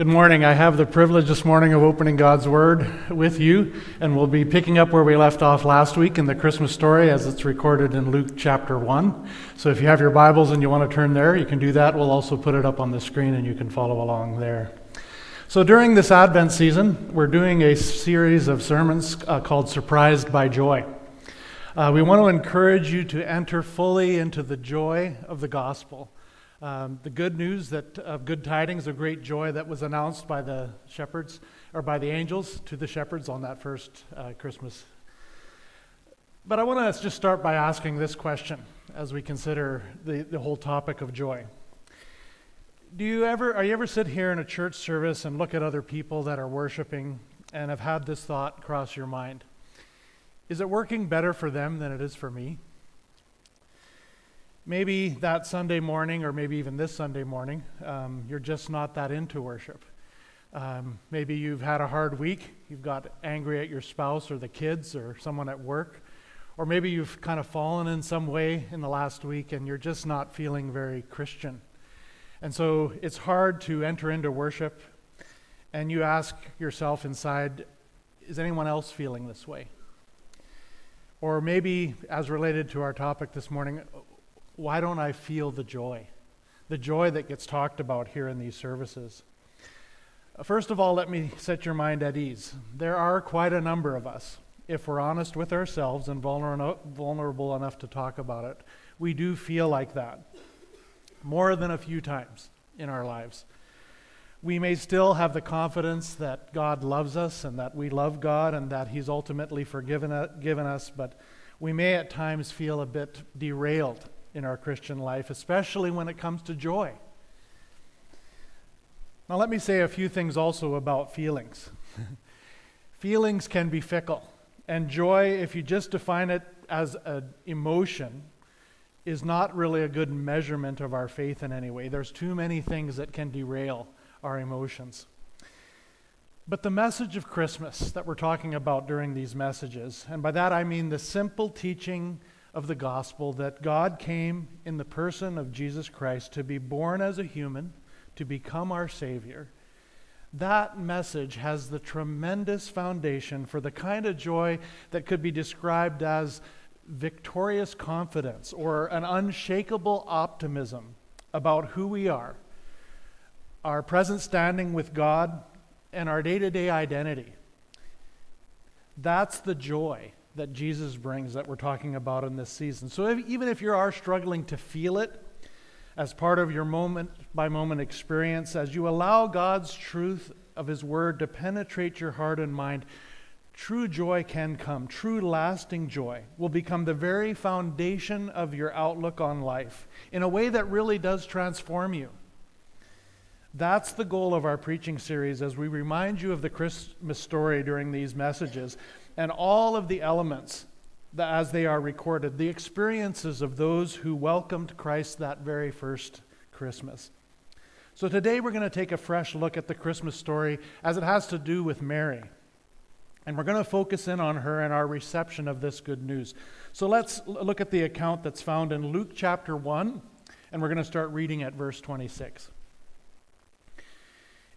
Good morning. I have the privilege this morning of opening God's Word with you, and we'll be picking up where we left off last week in the Christmas story as it's recorded in Luke chapter 1. So if you have your Bibles and you want to turn there, you can do that. We'll also put it up on the screen and you can follow along there. So during this Advent season, we're doing a series of sermons uh, called Surprised by Joy. Uh, we want to encourage you to enter fully into the joy of the gospel. Um, the good news that of good tidings of great joy that was announced by the shepherds or by the angels to the shepherds on that first uh, Christmas. But I want to just start by asking this question as we consider the, the whole topic of joy. Do you ever are you ever sit here in a church service and look at other people that are worshiping and have had this thought cross your mind? Is it working better for them than it is for me? Maybe that Sunday morning, or maybe even this Sunday morning, um, you're just not that into worship. Um, maybe you've had a hard week. You've got angry at your spouse or the kids or someone at work. Or maybe you've kind of fallen in some way in the last week and you're just not feeling very Christian. And so it's hard to enter into worship and you ask yourself inside, is anyone else feeling this way? Or maybe, as related to our topic this morning, why don't I feel the joy? The joy that gets talked about here in these services. First of all, let me set your mind at ease. There are quite a number of us, if we're honest with ourselves and vulnerable enough to talk about it, we do feel like that more than a few times in our lives. We may still have the confidence that God loves us and that we love God and that He's ultimately forgiven us, but we may at times feel a bit derailed in our Christian life, especially when it comes to joy. Now, let me say a few things also about feelings. feelings can be fickle, and joy, if you just define it as an emotion, is not really a good measurement of our faith in any way. There's too many things that can derail our emotions. But the message of Christmas that we're talking about during these messages, and by that I mean the simple teaching of the gospel that God came in the person of Jesus Christ to be born as a human, to become our Savior. That message has the tremendous foundation for the kind of joy that could be described as victorious confidence or an unshakable optimism about who we are, our present standing with God, and our day to day identity. That's the joy that Jesus brings that we're talking about in this season. So if, even if you are struggling to feel it as part of your moment by moment experience, as you allow God's truth of His Word to penetrate your heart and mind, true joy can come. True lasting joy will become the very foundation of your outlook on life in a way that really does transform you. That's the goal of our preaching series as we remind you of the Christmas story during these messages and all of the elements as they are recorded, the experiences of those who welcomed Christ that very first Christmas. So today we're going to take a fresh look at the Christmas story as it has to do with Mary. And we're going to focus in on her and our reception of this good news. So let's look at the account that's found in Luke chapter 1, and we're going to start reading at verse 26.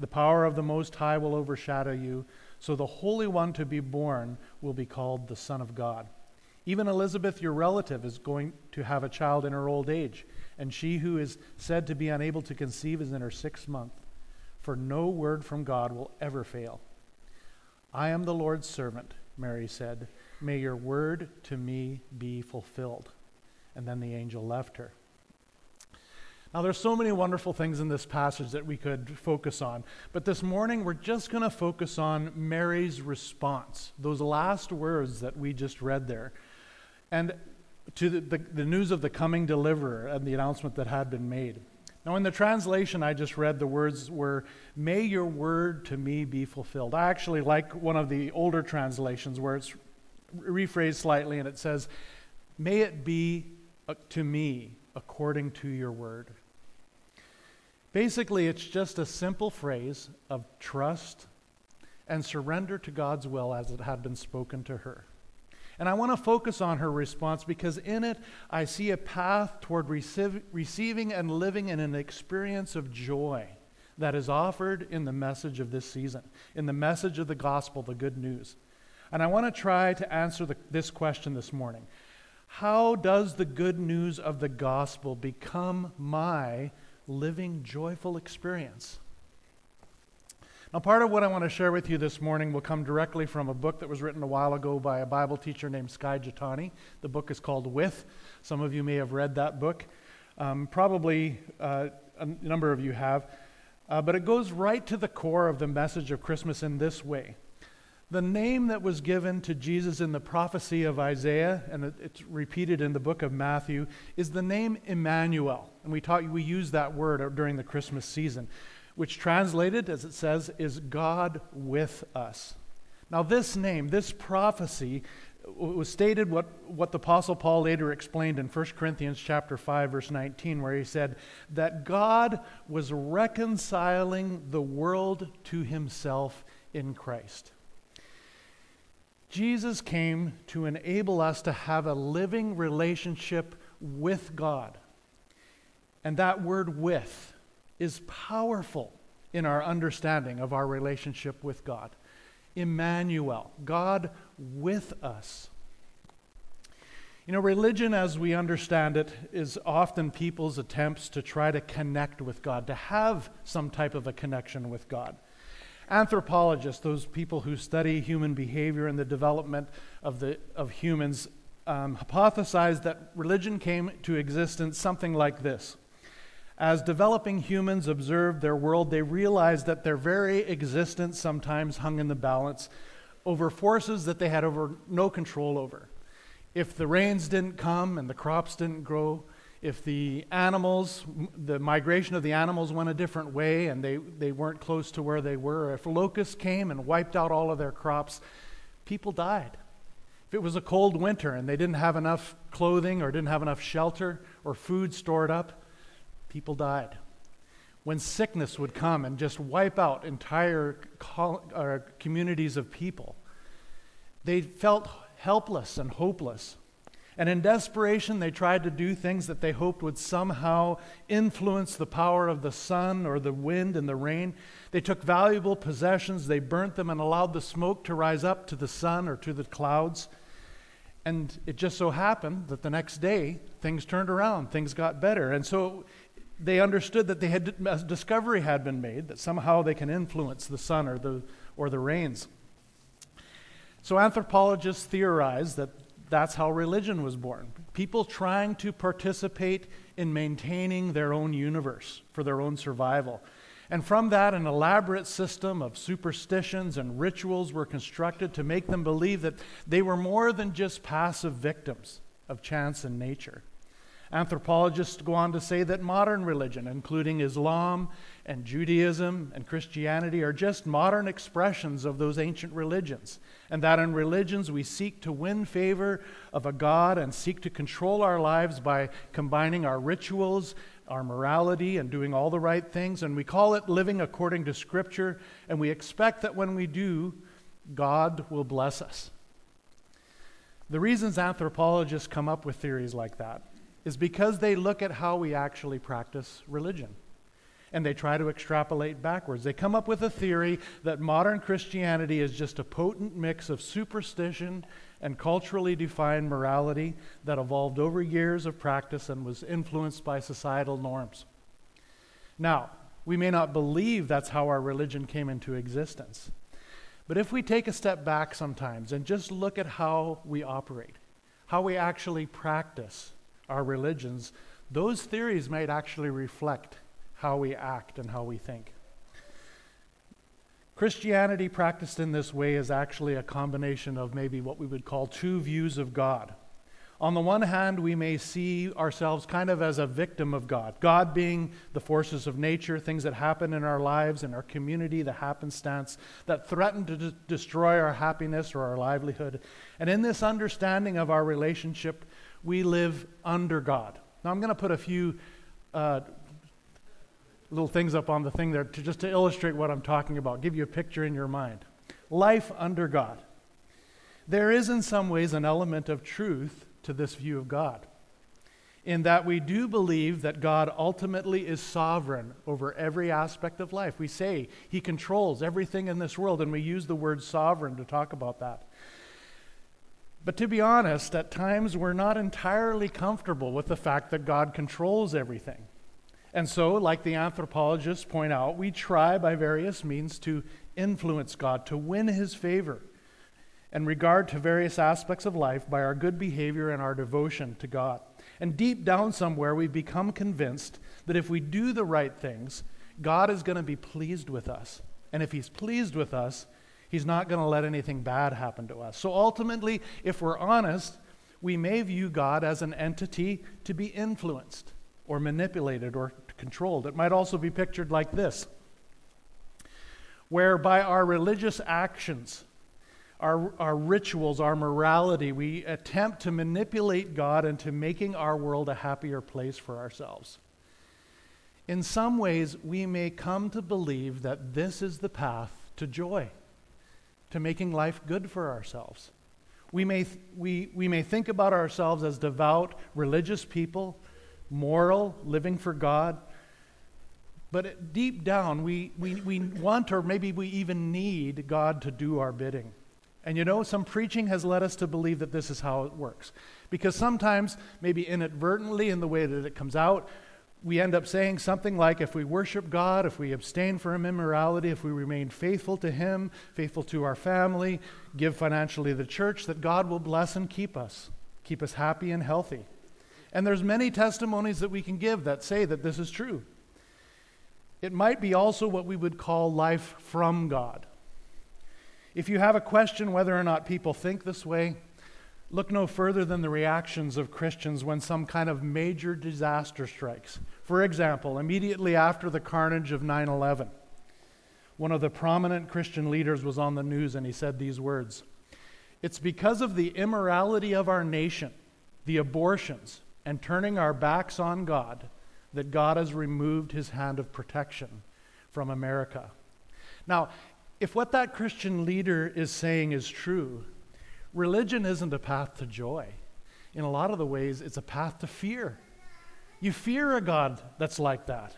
The power of the Most High will overshadow you. So the Holy One to be born will be called the Son of God. Even Elizabeth, your relative, is going to have a child in her old age, and she who is said to be unable to conceive is in her sixth month. For no word from God will ever fail. I am the Lord's servant. Mary said, May your word to me be fulfilled. And then the angel left her. Now, there's so many wonderful things in this passage that we could focus on, but this morning we're just going to focus on Mary's response, those last words that we just read there, and to the, the, the news of the coming deliverer and the announcement that had been made. Now, in the translation I just read, the words were, May your word to me be fulfilled. I actually like one of the older translations where it's rephrased slightly and it says, May it be uh, to me according to your word. Basically, it's just a simple phrase of trust and surrender to God's will as it had been spoken to her. And I want to focus on her response because in it I see a path toward receive, receiving and living in an experience of joy that is offered in the message of this season, in the message of the gospel, the good news. And I want to try to answer the, this question this morning How does the good news of the gospel become my living, joyful experience? Now, part of what I want to share with you this morning will come directly from a book that was written a while ago by a Bible teacher named Skye Jethani. The book is called With. Some of you may have read that book. Um, probably uh, a number of you have. Uh, but it goes right to the core of the message of Christmas in this way. The name that was given to Jesus in the prophecy of Isaiah, and it's repeated in the book of Matthew, is the name Emmanuel. And we, taught, you, we use that word during the Christmas season which translated, as it says, is God with us. Now, this name, this prophecy, was stated what, what the apostle paul later explained in 1 corinthians chapter 5 verse 19 where he said that god was reconciling the world to himself in christ jesus came to enable us to have a living relationship with god and that word with is powerful in our understanding of our relationship with God. Emmanuel, God with us. You know, religion as we understand it is often people's attempts to try to connect with God, to have some type of a connection with God. Anthropologists, those people who study human behavior and the development of, the, of humans, um, hypothesize that religion came to existence something like this as developing humans observed their world, they realized that their very existence sometimes hung in the balance over forces that they had over no control over. If the rains didn't come and the crops didn't grow, if the animals, the migration of the animals went a different way and they, they weren't close to where they were, if locusts came and wiped out all of their crops, people died. If it was a cold winter and they didn't have enough clothing or didn't have enough shelter or food stored up, people died. When sickness would come and just wipe out entire communities of people, they felt helpless and hopeless. And in desperation, they tried to do things that they hoped would somehow influence the power of the sun or the wind and the rain. They took valuable possessions, they burnt them, and allowed the smoke to rise up to the sun or to the clouds. And it just so happened that the next day, things turned around, things got better. And so they understood that they had, a discovery had been made that somehow they can influence the sun or the, or the rains. So anthropologists theorize that that's how religion was born. People trying to participate in maintaining their own universe for their own survival. And from that, an elaborate system of superstitions and rituals were constructed to make them believe that they were more than just passive victims of chance and nature. Anthropologists go on to say that modern religion, including Islam and Judaism and Christianity, are just modern expressions of those ancient religions. And that in religions we seek to win favor of a God and seek to control our lives by combining our rituals, our morality, and doing all the right things. And we call it living according to Scripture. And we expect that when we do, God will bless us. The reasons anthropologists come up with theories like that is because they look at how we actually practice religion. And they try to extrapolate backwards. They come up with a theory that modern Christianity is just a potent mix of superstition and culturally defined morality that evolved over years of practice and was influenced by societal norms. Now, we may not believe that's how our religion came into existence. But if we take a step back sometimes and just look at how we operate, how we actually practice our religions, those theories might actually reflect how we act and how we think. Christianity practiced in this way is actually a combination of maybe what we would call two views of God. On the one hand, we may see ourselves kind of as a victim of God. God being the forces of nature, things that happen in our lives, in our community, the happenstance that threaten to d- destroy our happiness or our livelihood. And in this understanding of our relationship, we live under God. Now, I'm going to put a few uh, little things up on the thing there to, just to illustrate what I'm talking about, give you a picture in your mind. Life under God. There is, in some ways, an element of truth to this view of God, in that we do believe that God ultimately is sovereign over every aspect of life. We say He controls everything in this world, and we use the word sovereign to talk about that. But to be honest, at times we're not entirely comfortable with the fact that God controls everything. And so, like the anthropologists point out, we try by various means to influence God, to win his favor and regard to various aspects of life by our good behavior and our devotion to God. And deep down somewhere, we've become convinced that if we do the right things, God is going to be pleased with us. And if He's pleased with us, He's not going to let anything bad happen to us. So ultimately, if we're honest, we may view God as an entity to be influenced or manipulated or controlled. It might also be pictured like this where by our religious actions, our, our rituals, our morality, we attempt to manipulate God into making our world a happier place for ourselves. In some ways, we may come to believe that this is the path to joy, to making life good for ourselves. We may, th- we, we may think about ourselves as devout, religious people, moral, living for God, but deep down, we, we, we want or maybe we even need God to do our bidding. And you know, some preaching has led us to believe that this is how it works. Because sometimes, maybe inadvertently in the way that it comes out, we end up saying something like if we worship God, if we abstain from immorality, if we remain faithful to Him, faithful to our family, give financially to the church, that God will bless and keep us, keep us happy and healthy. And there's many testimonies that we can give that say that this is true. It might be also what we would call life from God. If you have a question whether or not people think this way, look no further than the reactions of Christians when some kind of major disaster strikes. For example, immediately after the carnage of 9 11, one of the prominent Christian leaders was on the news and he said these words It's because of the immorality of our nation, the abortions, and turning our backs on God that God has removed his hand of protection from America. Now, if what that Christian leader is saying is true, religion isn't a path to joy. In a lot of the ways, it's a path to fear. You fear a God that's like that.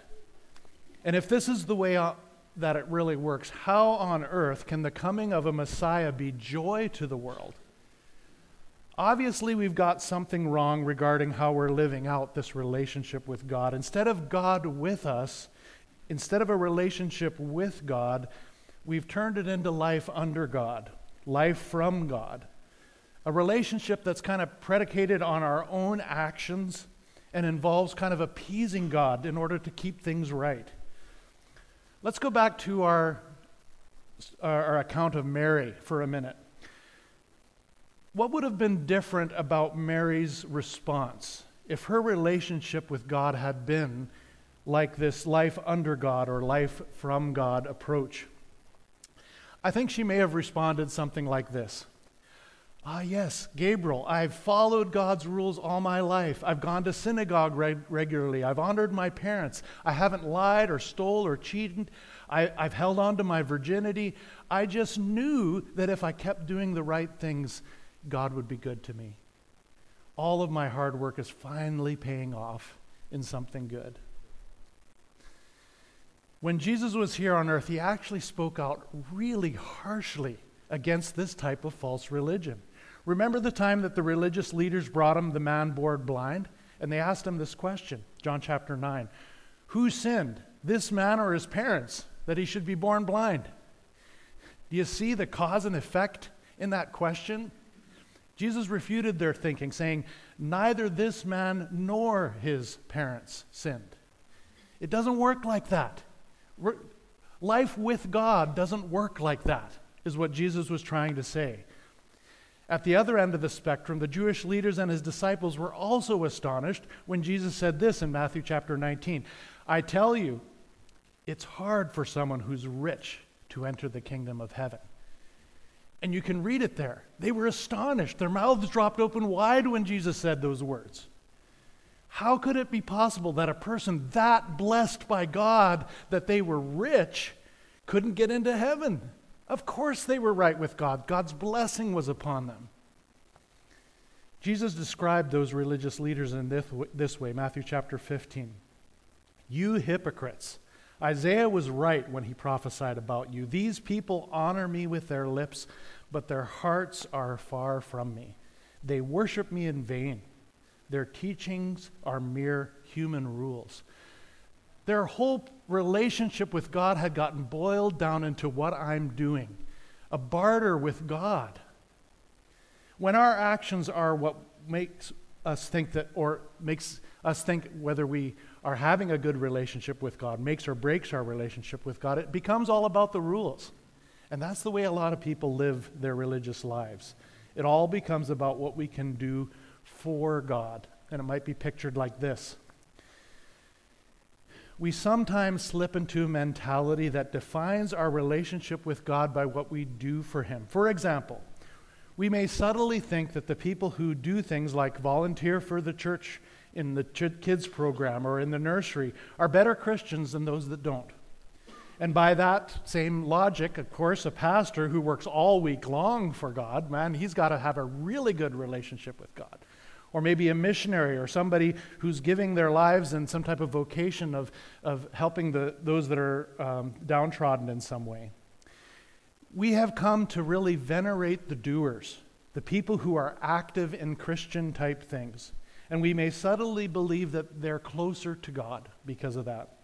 And if this is the way uh, that it really works, how on earth can the coming of a Messiah be joy to the world? Obviously, we've got something wrong regarding how we're living out this relationship with God. Instead of God with us, instead of a relationship with God, we've turned it into life under God, life from God. A relationship that's kind of predicated on our own actions and involves kind of appeasing God in order to keep things right. Let's go back to our, our account of Mary for a minute. What would have been different about Mary's response if her relationship with God had been like this life under God or life from God approach? I think she may have responded something like this Ah, yes, Gabriel, I've followed God's rules all my life. I've gone to synagogue reg- regularly. I've honored my parents. I haven't lied or stole or cheated. I, I've held on to my virginity. I just knew that if I kept doing the right things, God would be good to me. All of my hard work is finally paying off in something good. When Jesus was here on earth, he actually spoke out really harshly against this type of false religion. Remember the time that the religious leaders brought him the man born blind? And they asked him this question, John chapter 9 Who sinned, this man or his parents, that he should be born blind? Do you see the cause and effect in that question? Jesus refuted their thinking, saying, Neither this man nor his parents sinned. It doesn't work like that. Life with God doesn't work like that, is what Jesus was trying to say. At the other end of the spectrum, the Jewish leaders and his disciples were also astonished when Jesus said this in Matthew chapter 19 I tell you, it's hard for someone who's rich to enter the kingdom of heaven. And you can read it there. They were astonished. Their mouths dropped open wide when Jesus said those words. How could it be possible that a person that blessed by God that they were rich couldn't get into heaven? Of course they were right with God. God's blessing was upon them. Jesus described those religious leaders in this, this way Matthew chapter 15. You hypocrites. Isaiah was right when he prophesied about you. These people honor me with their lips, but their hearts are far from me. They worship me in vain. Their teachings are mere human rules. Their whole relationship with God had gotten boiled down into what I'm doing a barter with God. When our actions are what makes us think that, or makes us think whether we are having a good relationship with God, makes or breaks our relationship with God, it becomes all about the rules. And that's the way a lot of people live their religious lives. It all becomes about what we can do for God. And it might be pictured like this we sometimes slip into a mentality that defines our relationship with God by what we do for Him. For example, we may subtly think that the people who do things like volunteer for the church in the kids program or in the nursery are better Christians than those that don't. And by that same logic, of course, a pastor who works all week long for God, man, he's got to have a really good relationship with God or maybe a missionary or somebody who's giving their lives in some type of vocation of, of helping the, those that are um, downtrodden in some way. We have come to really venerate the doers, the people who are active in Christian type things. And we may subtly believe that they're closer to God because of that.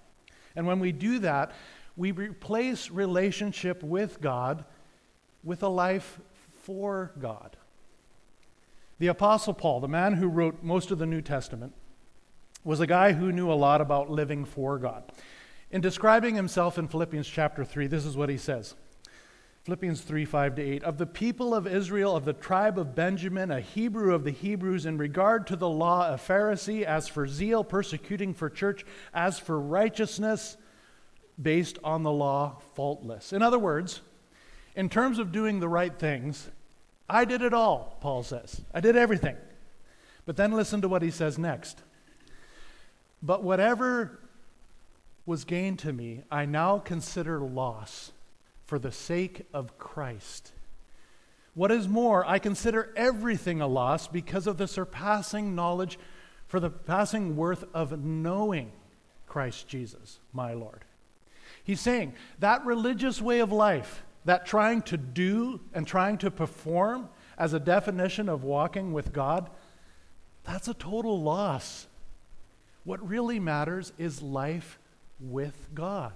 And when we do that, we replace relationship with God with a life for God. The Apostle Paul, the man who wrote most of the New Testament, was a guy who knew a lot about living for God. In describing himself in Philippians chapter 3, this is what he says Philippians 3 5 to 8. Of the people of Israel, of the tribe of Benjamin, a Hebrew of the Hebrews, in regard to the law, a Pharisee, as for zeal, persecuting for church, as for righteousness, based on the law, faultless. In other words, in terms of doing the right things, I did it all, Paul says. I did everything. But then listen to what he says next. But whatever was gained to me, I now consider loss for the sake of Christ. What is more, I consider everything a loss because of the surpassing knowledge, for the passing worth of knowing Christ Jesus, my Lord. He's saying that religious way of life, that trying to do and trying to perform as a definition of walking with God, that's a total loss. What really matters is life with God,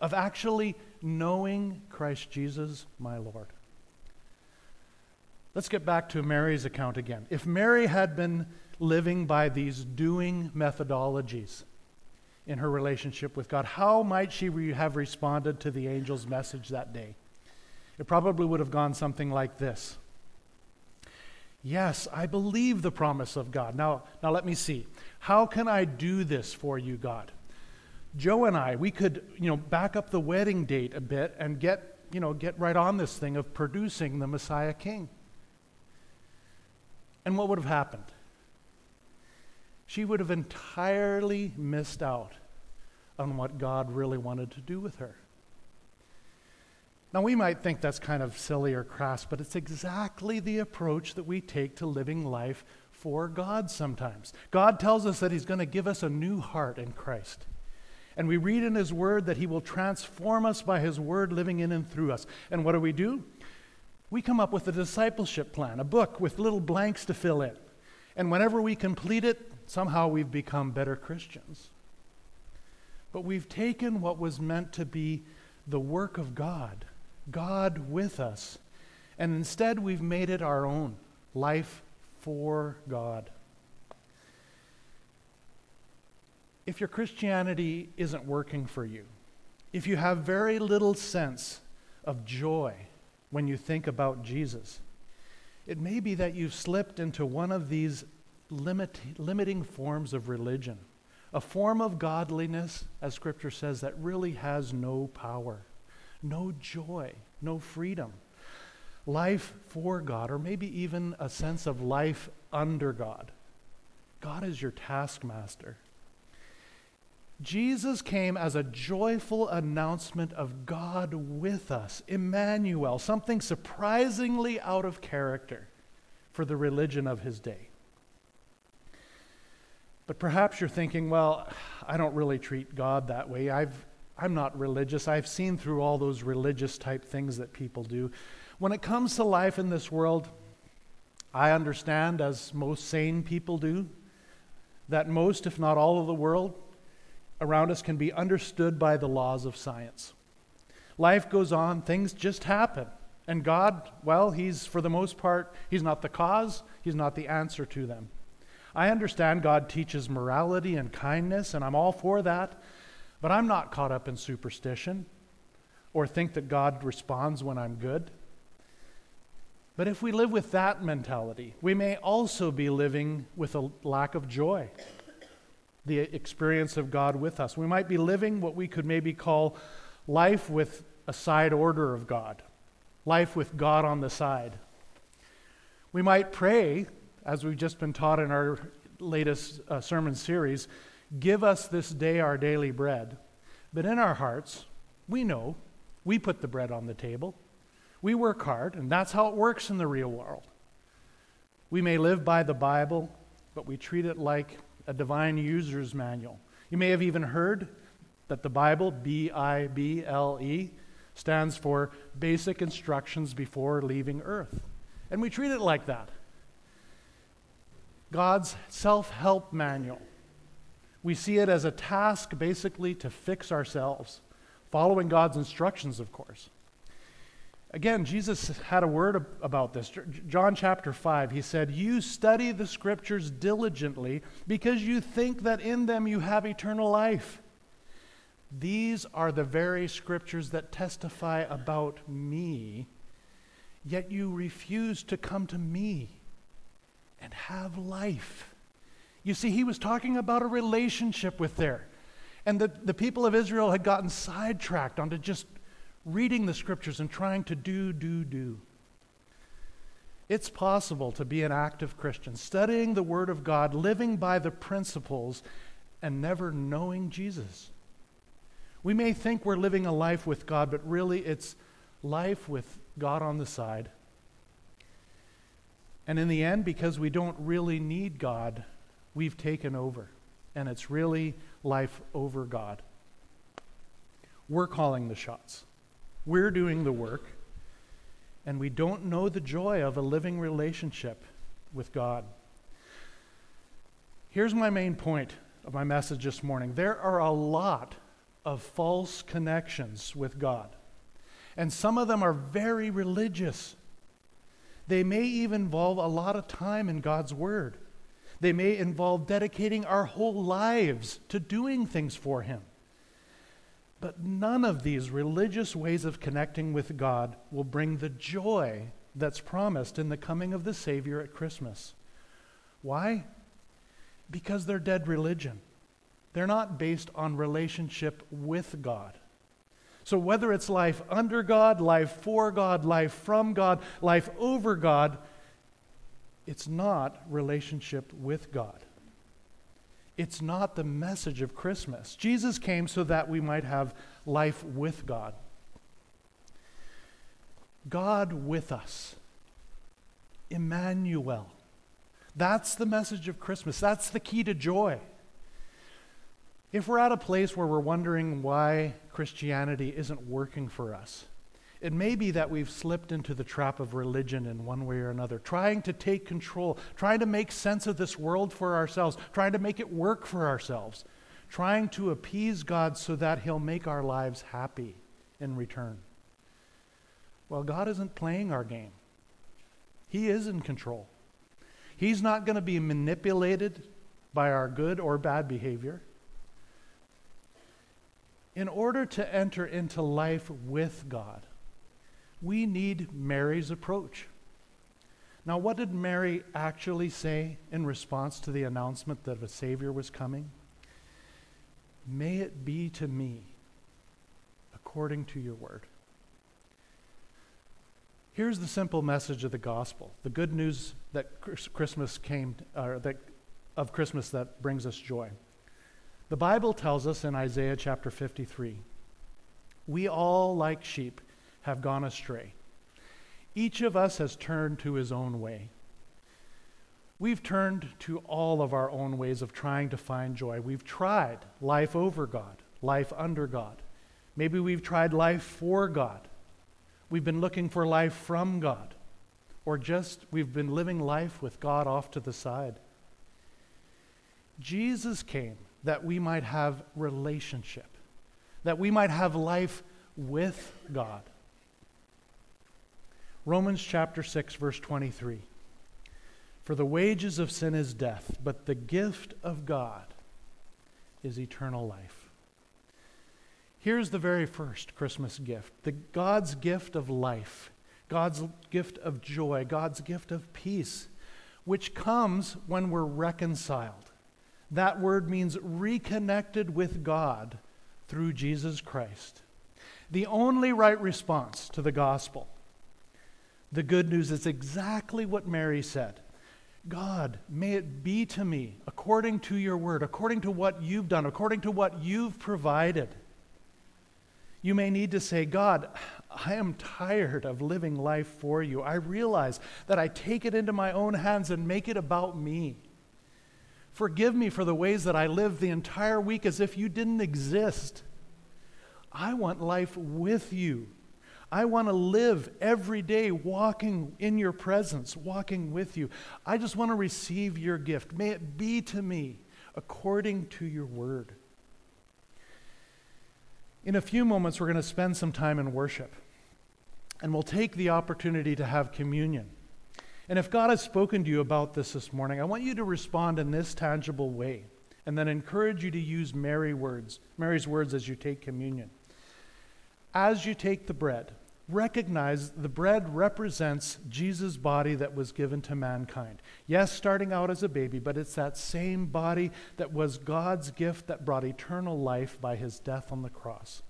of actually knowing Christ Jesus, my Lord. Let's get back to Mary's account again. If Mary had been living by these doing methodologies, in her relationship with God. How might she have responded to the angel's message that day? It probably would have gone something like this Yes, I believe the promise of God. Now, now let me see. How can I do this for you, God? Joe and I, we could, you know, back up the wedding date a bit and get, you know, get right on this thing of producing the Messiah King. And what would have happened? She would have entirely missed out on what God really wanted to do with her. Now, we might think that's kind of silly or crass, but it's exactly the approach that we take to living life for God sometimes. God tells us that He's going to give us a new heart in Christ. And we read in His Word that He will transform us by His Word living in and through us. And what do we do? We come up with a discipleship plan, a book with little blanks to fill in. And whenever we complete it, somehow we've become better Christians. But we've taken what was meant to be the work of God, God with us. And instead, we've made it our own life for God. If your Christianity isn't working for you, if you have very little sense of joy when you think about Jesus, it may be that you've slipped into one of these limit, limiting forms of religion, a form of godliness, as Scripture says, that really has no power, no joy, no freedom. Life for God, or maybe even a sense of life under God. God is your taskmaster. Jesus came as a joyful announcement of God with us, Emmanuel, something surprisingly out of character for the religion of his day. But perhaps you're thinking, well, I don't really treat God that way. I've, I'm not religious. I've seen through all those religious type things that people do. When it comes to life in this world, I understand, as most sane people do, that most, if not all of the world, around us can be understood by the laws of science. Life goes on, things just happen. And God, well, He's, for the most part, He's not the cause, He's not the answer to them. I understand God teaches morality and kindness, and I'm all for that, but I'm not caught up in superstition or think that God responds when I'm good. But if we live with that mentality, we may also be living with a lack of joy the experience of God with us. We might be living what we could maybe call life with a side order of God, life with God on the side. We might pray, as we've just been taught in our latest uh, sermon series, give us this day our daily bread. But in our hearts, we know we put the bread on the table. We work hard, and that's how it works in the real world. We may live by the Bible, but we treat it like a divine user's manual. You may have even heard that the Bible, B I B L E, stands for Basic Instructions Before Leaving Earth. And we treat it like that God's self help manual. We see it as a task basically to fix ourselves, following God's instructions, of course. Again, Jesus had a word about this. John chapter 5, he said, You study the scriptures diligently because you think that in them you have eternal life. These are the very scriptures that testify about me, yet you refuse to come to me and have life. You see, he was talking about a relationship with there. And the, the people of Israel had gotten sidetracked onto just reading the scriptures and trying to do, do, do. It's possible to be an active Christian, studying the Word of God, living by the principles, and never knowing Jesus. We may think we're living a life with God, but really it's life with God on the side. And in the end, because we don't really need God, we've taken over. And it's really life over God. We're calling the shots. We're doing the work, and we don't know the joy of a living relationship with God. Here's my main point of my message this morning there are a lot of false connections with God, and some of them are very religious. They may even involve a lot of time in God's Word. They may involve dedicating our whole lives to doing things for Him. But none of these religious ways of connecting with God will bring the joy that's promised in the coming of the Savior at Christmas. Why? Because they're dead religion. They're not based on relationship with God. So, whether it's life under God, life for God, life from God, life over God, it's not relationship with God. It's not the message of Christmas. Jesus came so that we might have life with God. God with us. Emmanuel. That's the message of Christmas. That's the key to joy. If we're at a place where we're wondering why Christianity isn't working for us, it may be that we've slipped into the trap of religion in one way or another, trying to take control, trying to make sense of this world for ourselves, trying to make it work for ourselves, trying to appease God so that He'll make our lives happy in return. Well, God isn't playing our game, He is in control. He's not going to be manipulated by our good or bad behavior. In order to enter into life with God, we need Mary's approach. Now, what did Mary actually say in response to the announcement that a Savior was coming? May it be to me according to your word. Here's the simple message of the gospel the good news that Christmas came, or that, of Christmas that brings us joy. The Bible tells us in Isaiah chapter 53 we all, like sheep, have gone astray. Each of us has turned to his own way. We've turned to all of our own ways of trying to find joy. We've tried life over God, life under God. Maybe we've tried life for God. We've been looking for life from God. Or just we've been living life with God off to the side. Jesus came that we might have relationship, that we might have life with God. Romans chapter 6, verse 23. For the wages of sin is death, but the gift of God is eternal life. Here's the very first Christmas gift the God's gift of life, God's gift of joy, God's gift of peace, which comes when we're reconciled. That word means reconnected with God through Jesus Christ. The only right response to the gospel, the good news, is exactly what Mary said God, may it be to me according to your word, according to what you've done, according to what you've provided. You may need to say, God, I am tired of living life for you. I realize that I take it into my own hands and make it about me. Forgive me for the ways that I lived the entire week as if you didn't exist. I want life with you. I want to live every day walking in your presence, walking with you. I just want to receive your gift. May it be to me according to your word. In a few moments, we're going to spend some time in worship, and we'll take the opportunity to have communion. And if God has spoken to you about this this morning, I want you to respond in this tangible way, and then encourage you to use Mary words, Mary's words as you take communion. As you take the bread, recognize the bread represents Jesus' body that was given to mankind. Yes, starting out as a baby, but it's that same body that was God's gift that brought eternal life by his death on the cross.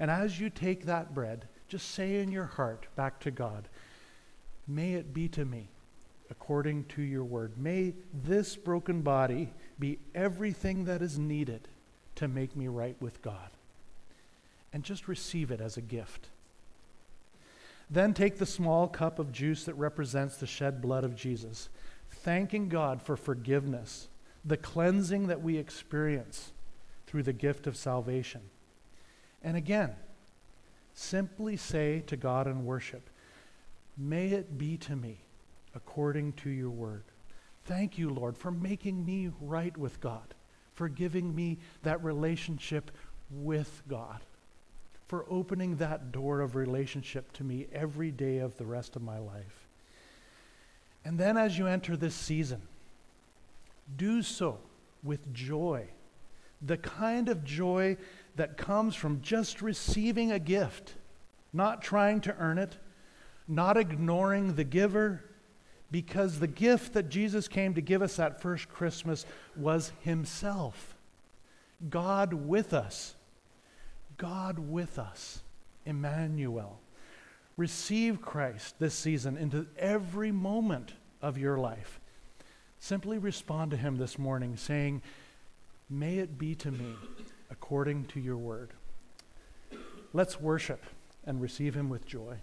And as you take that bread, just say in your heart back to God, May it be to me according to your word. May this broken body be everything that is needed to make me right with God. And just receive it as a gift. Then take the small cup of juice that represents the shed blood of Jesus, thanking God for forgiveness, the cleansing that we experience through the gift of salvation. And again, simply say to God in worship, May it be to me according to your word. Thank you, Lord, for making me right with God, for giving me that relationship with God for opening that door of relationship to me every day of the rest of my life. And then as you enter this season, do so with joy. The kind of joy that comes from just receiving a gift, not trying to earn it, not ignoring the giver, because the gift that Jesus came to give us that first Christmas was Himself. God with us God with us, Emmanuel. Receive Christ this season into every moment of your life. Simply respond to Him this morning, saying, May it be to me according to your word. Let's worship and receive Him with joy.